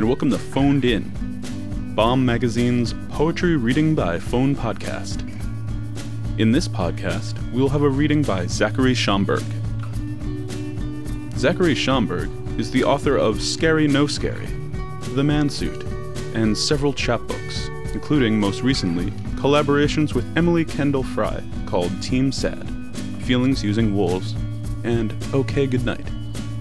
and welcome to Phoned In, Bomb Magazine's Poetry Reading by Phone podcast. In this podcast, we'll have a reading by Zachary Schomburg. Zachary Schomburg is the author of Scary No Scary, The Man Suit, and several chapbooks, including most recently collaborations with Emily Kendal Frey called Team Sad, Feelings Using Wolves, and OK Goodnight.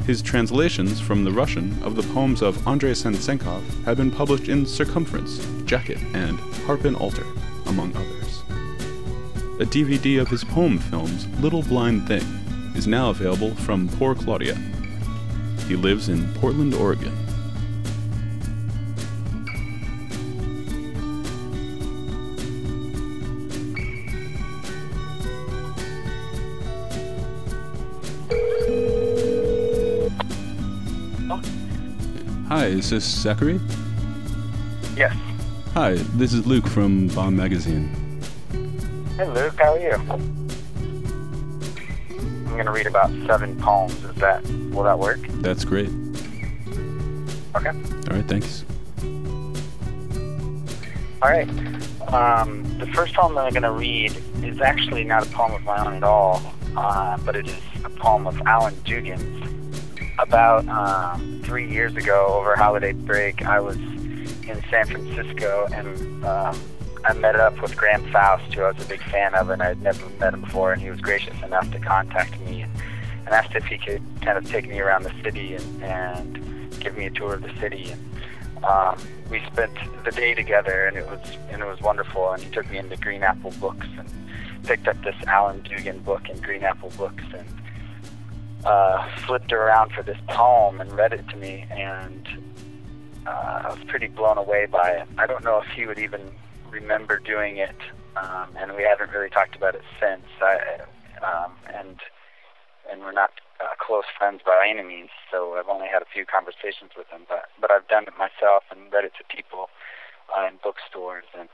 His translations from the Russian of the poems of Andrei Sen-Senkov have been published in Circumference, Jacket, and Harp & Altar, among others. A DVD of his poem films, Little Blind Thing, is now available from Poor Claudia. He lives in Portland, Oregon. Is this Zachary? Yes. Hi, this is Luke from Bomb Magazine. Hey Luke, how are you? I'm gonna read about seven poems. Is that will that work? That's great. Okay. All right, thanks. All right. Um, the first poem that I'm gonna read is actually not a poem of my own at all, uh, but it is a poem of Alan Dugan's. About um, three years ago, over holiday break, I was in San Francisco and um, I met up with Graham Foust, who I was a big fan of, and I had never met him before, and he was gracious enough to contact me and asked if he could kind of take me around the city and, and give me a tour of the city. And um, we spent the day together, and it was and it was wonderful. And he took me into Green Apple Books and picked up this Alan Dugan book in Green Apple Books and uh, flipped around for this poem and read it to me, and uh, I was pretty blown away by it. I don't know if he would even remember doing it, um, and we haven't really talked about it since. I, um, and and we're not uh, close friends by any means, so I've only had a few conversations with him. But but I've done it myself and read it to people uh, in bookstores, and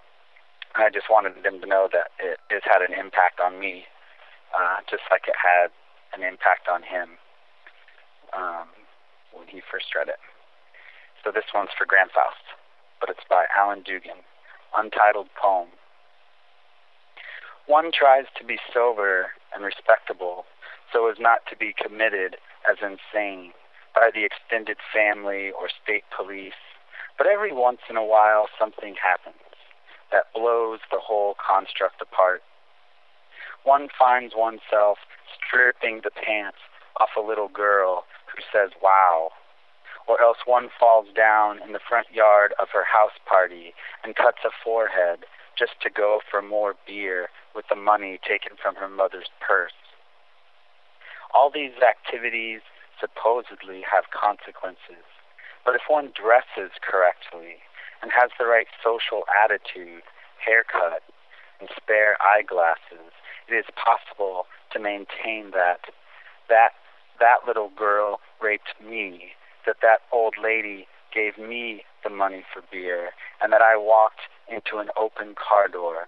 I just wanted them to know that it has had an impact on me, uh, just like it had an impact on him um, when he first read it. So this one's for Graham Foust, but it's by Alan Dugan, untitled poem. One tries to be sober and respectable so as not to be committed as insane by the extended family or state police, but every once in a while something happens that blows the whole construct apart. One finds oneself stripping the pants off a little girl who says, wow. Or else one falls down in the front yard of her house party and cuts a forehead just to go for more beer with the money taken from her mother's purse. All these activities supposedly have consequences, but if one dresses correctly and has the right social attitude, haircut, and spare eyeglasses, it is possible to maintain that that that little girl raped me, that that old lady gave me the money for beer, and that I walked into an open car door.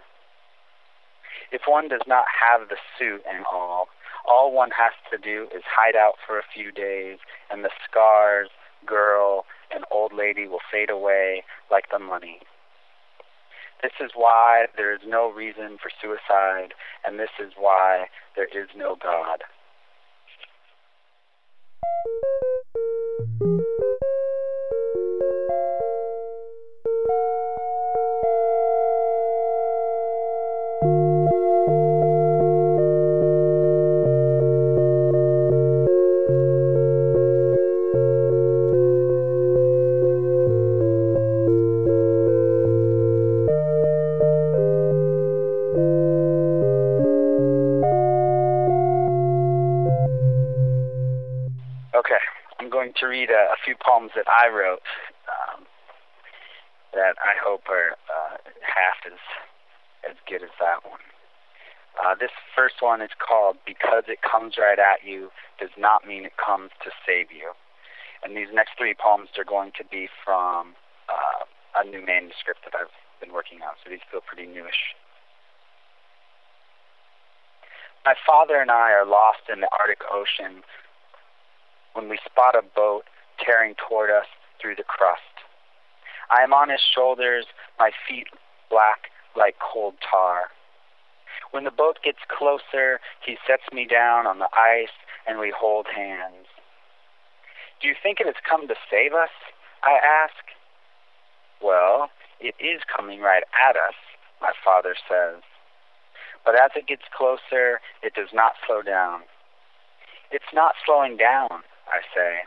If one does not have the suit and all, all one has to do is hide out for a few days, and the scars, girl, and old lady will fade away like the money. This is why there is no reason for suicide, and this is why there is no God. Poems that I wrote um, that I hope are uh, half as as good as that one. Uh, this first one is called "Because It Comes Right at You Does Not Mean It Comes to Save You," and these next three poems are going to be from uh, a new manuscript that I've been working on, so these feel pretty newish. My father and I are lost in the Arctic Ocean when we spot a boat tearing toward us through the crust. I am on his shoulders, my feet black like cold tar. When the boat gets closer, he sets me down on the ice and we hold hands. Do you think it has come to save us? I ask. Well, it is coming right at us, my father says. But as it gets closer, it does not slow down. It's not slowing down, I say.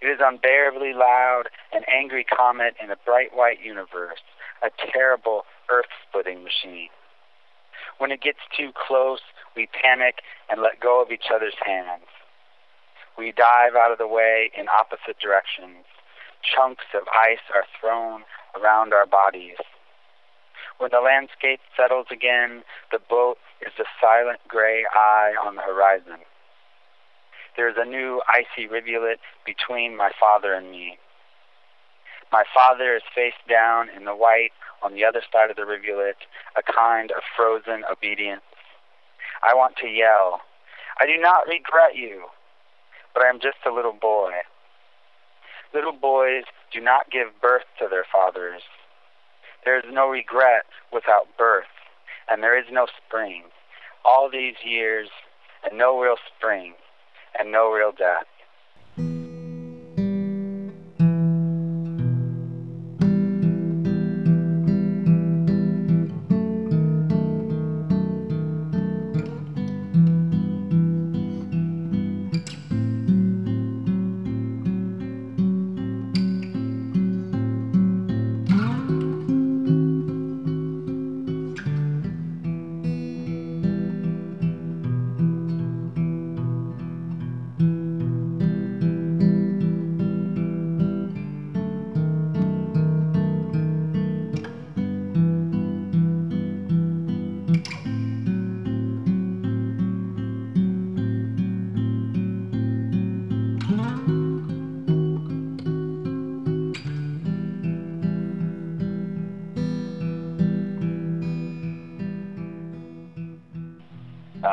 It is unbearably loud, an angry comet in a bright white universe, a terrible earth splitting machine. When it gets too close, we panic and let go of each other's hands. We dive out of the way in opposite directions. Chunks of ice are thrown around our bodies. When the landscape settles again, the boat is the silent gray eye on the horizon. There is a new icy rivulet between my father and me. My father is face down in the white on the other side of the rivulet, a kind of frozen obedience. I want to yell, I do not regret you, but I am just a little boy. Little boys do not give birth to their fathers. There is no regret without birth, and there is no spring. All these years, and no real spring, and no real death.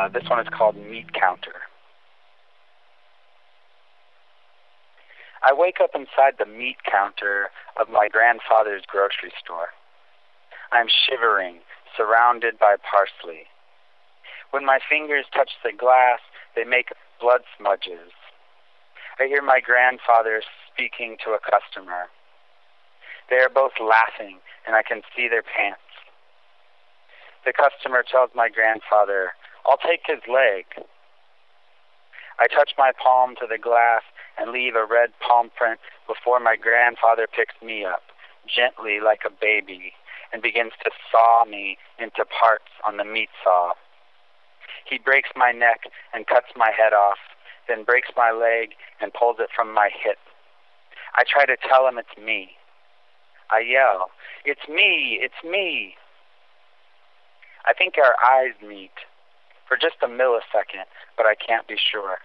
Uh, this one is called Meat Counter. I wake up inside the meat counter of my grandfather's grocery store. I'm shivering, surrounded by parsley. When my fingers touch the glass, they make blood smudges. I hear my grandfather speaking to a customer. They are both laughing, and I can see their pants. The customer tells my grandfather, I'll take his leg. I touch my palm to the glass and leave a red palm print before my grandfather picks me up, gently like a baby, and begins to saw me into parts on the meat saw. He breaks my neck and cuts my head off, then breaks my leg and pulls it from my hip. I try to tell him it's me. I yell, It's me! It's me! I think our eyes meet for just a millisecond, but I can't be sure.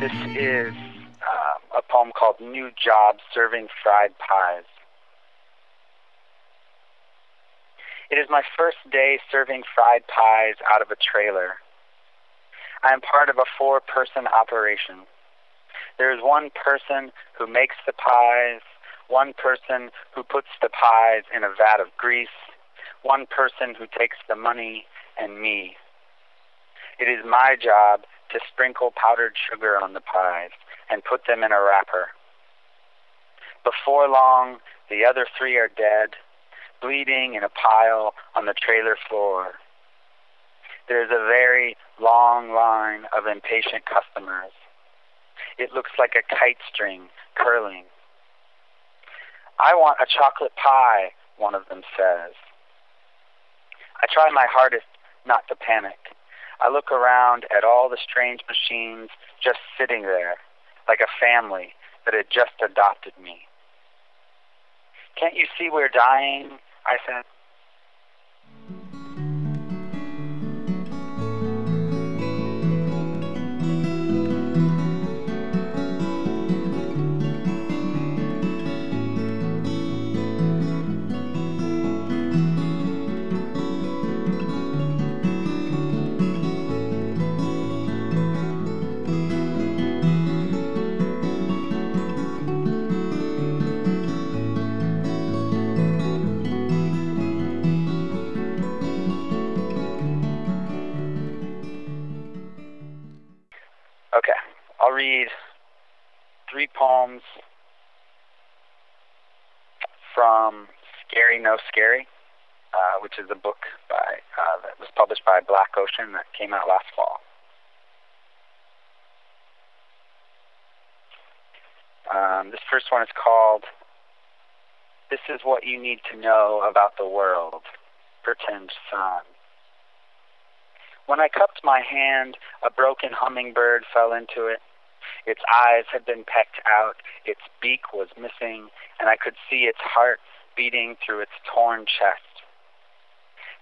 This is uh, a poem called New Job Serving Fried Pies. It is my first day serving fried pies out of a trailer. I am part of a four person operation. There is one person who makes the pies, one person who puts the pies in a vat of grease, one person who takes the money, and me. It is my job to sprinkle powdered sugar on the pies and put them in a wrapper. Before long, the other three are dead, bleeding in a pile on the trailer floor. There's a very long line of impatient customers. It looks like a kite string curling. I want a chocolate pie, one of them says. I try my hardest not to panic. I look around at all the strange machines just sitting there, like a family that had just adopted me. Can't you see we're dying? I said. From Scary No Scary, uh, which is a book by uh, that was published by Black Ocean that came out last fall. Um, this first one is called This is What You Need to Know About the World, Pretend Sun. When I cupped my hand, a broken hummingbird fell into it. Its eyes had been pecked out, its beak was missing, and I could see its heart beating through its torn chest.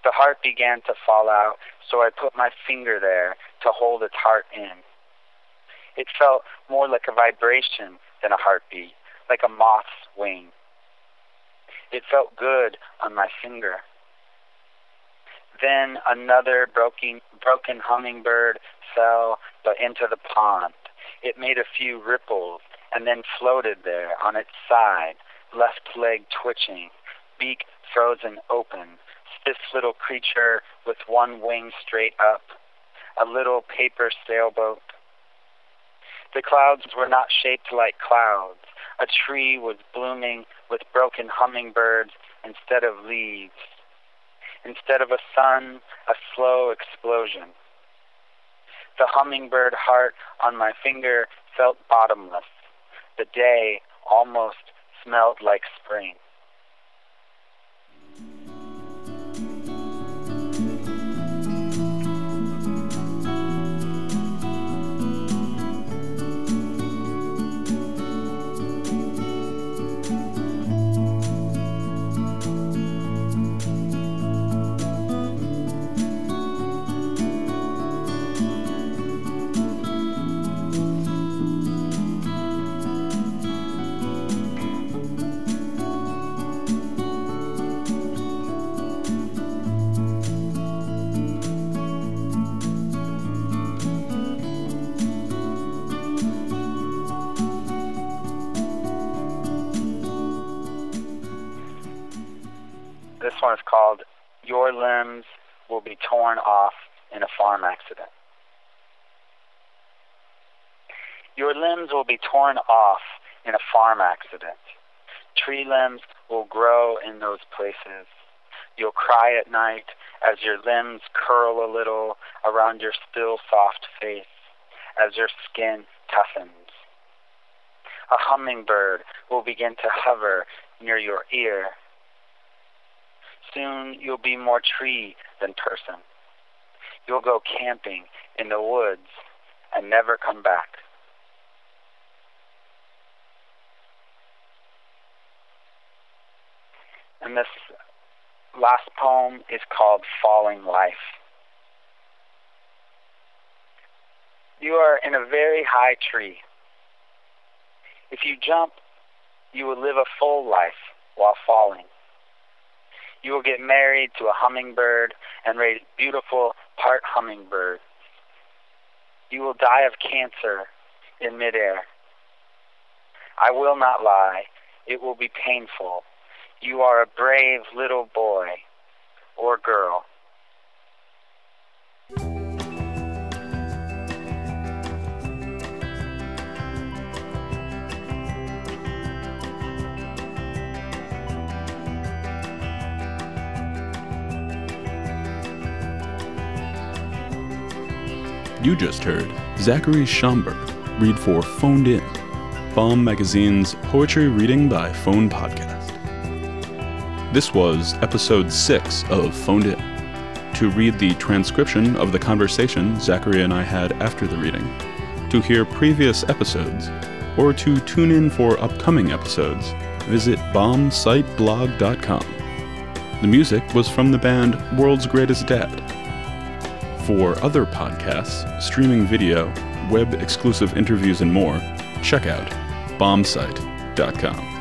The heart began to fall out, so I put my finger there to hold its heart in. It felt more like a vibration than a heartbeat, like a moth's wing. It felt good on my finger. Then another broken, broken hummingbird fell but into the pond. It made a few ripples and then floated there on its side, left leg twitching, beak frozen open, stiff little creature with one wing straight up, a little paper sailboat. The clouds were not shaped like clouds. A tree was blooming with broken hummingbirds instead of leaves. Instead of a sun, a slow explosion. The hummingbird heart on my finger felt bottomless. The day almost smelled like spring. Be Torn Off in a Farm Accident. Your limbs will be torn off in a farm accident. Tree limbs will grow in those places. You'll cry at night as your limbs curl a little around your still soft face, as your skin toughens. A hummingbird will begin to hover near your ear soon you'll be more tree than person. You'll go camping in the woods and never come back. And this last poem is called Falling Life. You are in a very high tree. If you jump, you will live a full life while falling. You will get married to a hummingbird and raise beautiful part hummingbird. You will die of cancer in midair. I will not lie. It will be painful. You are a brave little boy or girl. You just heard Zachary Schomburg read for Phoned In, Bomb Magazine's poetry reading by phone podcast. This was episode 6 of Phoned In. To read the transcription of the conversation Zachary and I had after the reading, to hear previous episodes, or to tune in for upcoming episodes, visit bombsiteblog.com. The music was from the band World's Greatest Dad. For other podcasts, streaming video, web exclusive interviews, and more, check out bombsite.com.